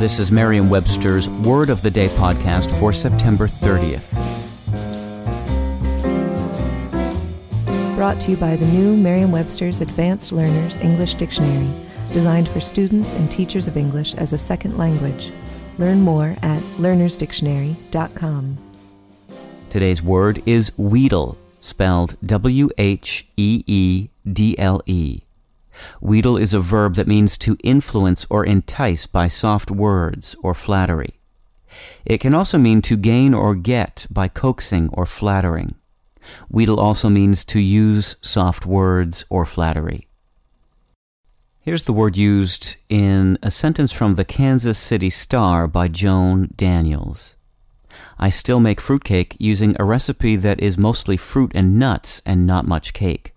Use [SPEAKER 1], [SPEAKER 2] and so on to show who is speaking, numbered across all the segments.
[SPEAKER 1] This is Merriam-Webster's Word of the Day podcast for September 30th.
[SPEAKER 2] Brought to you by the new Merriam-Webster's Advanced Learners English Dictionary, designed for students and teachers of English as a second language. Learn more at learnersdictionary.com.
[SPEAKER 1] Today's word is wheedle, spelled W H E E D L E. Wheedle is a verb that means to influence or entice by soft words or flattery. It can also mean to gain or get by coaxing or flattering. Wheedle also means to use soft words or flattery. Here's the word used in a sentence from the Kansas City Star by Joan Daniels. I still make fruitcake using a recipe that is mostly fruit and nuts and not much cake.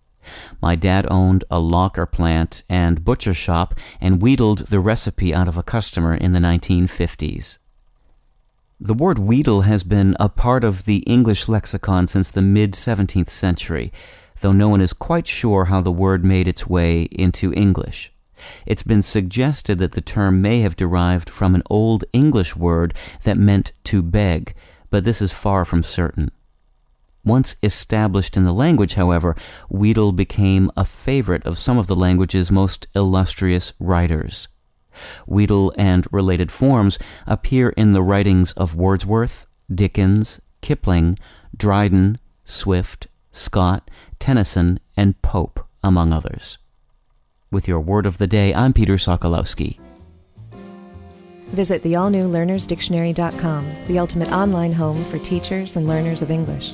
[SPEAKER 1] My dad owned a locker plant and butcher shop and wheedled the recipe out of a customer in the 1950s. The word wheedle has been a part of the English lexicon since the mid 17th century, though no one is quite sure how the word made its way into English. It's been suggested that the term may have derived from an Old English word that meant to beg, but this is far from certain. Once established in the language, however, wheedle became a favorite of some of the language's most illustrious writers. Wheedle and related forms appear in the writings of Wordsworth, Dickens, Kipling, Dryden, Swift, Scott, Tennyson, and Pope, among others. With your word of the day, I'm Peter Sokolowski.
[SPEAKER 2] Visit the all new learnersdictionary.com, the ultimate online home for teachers and learners of English.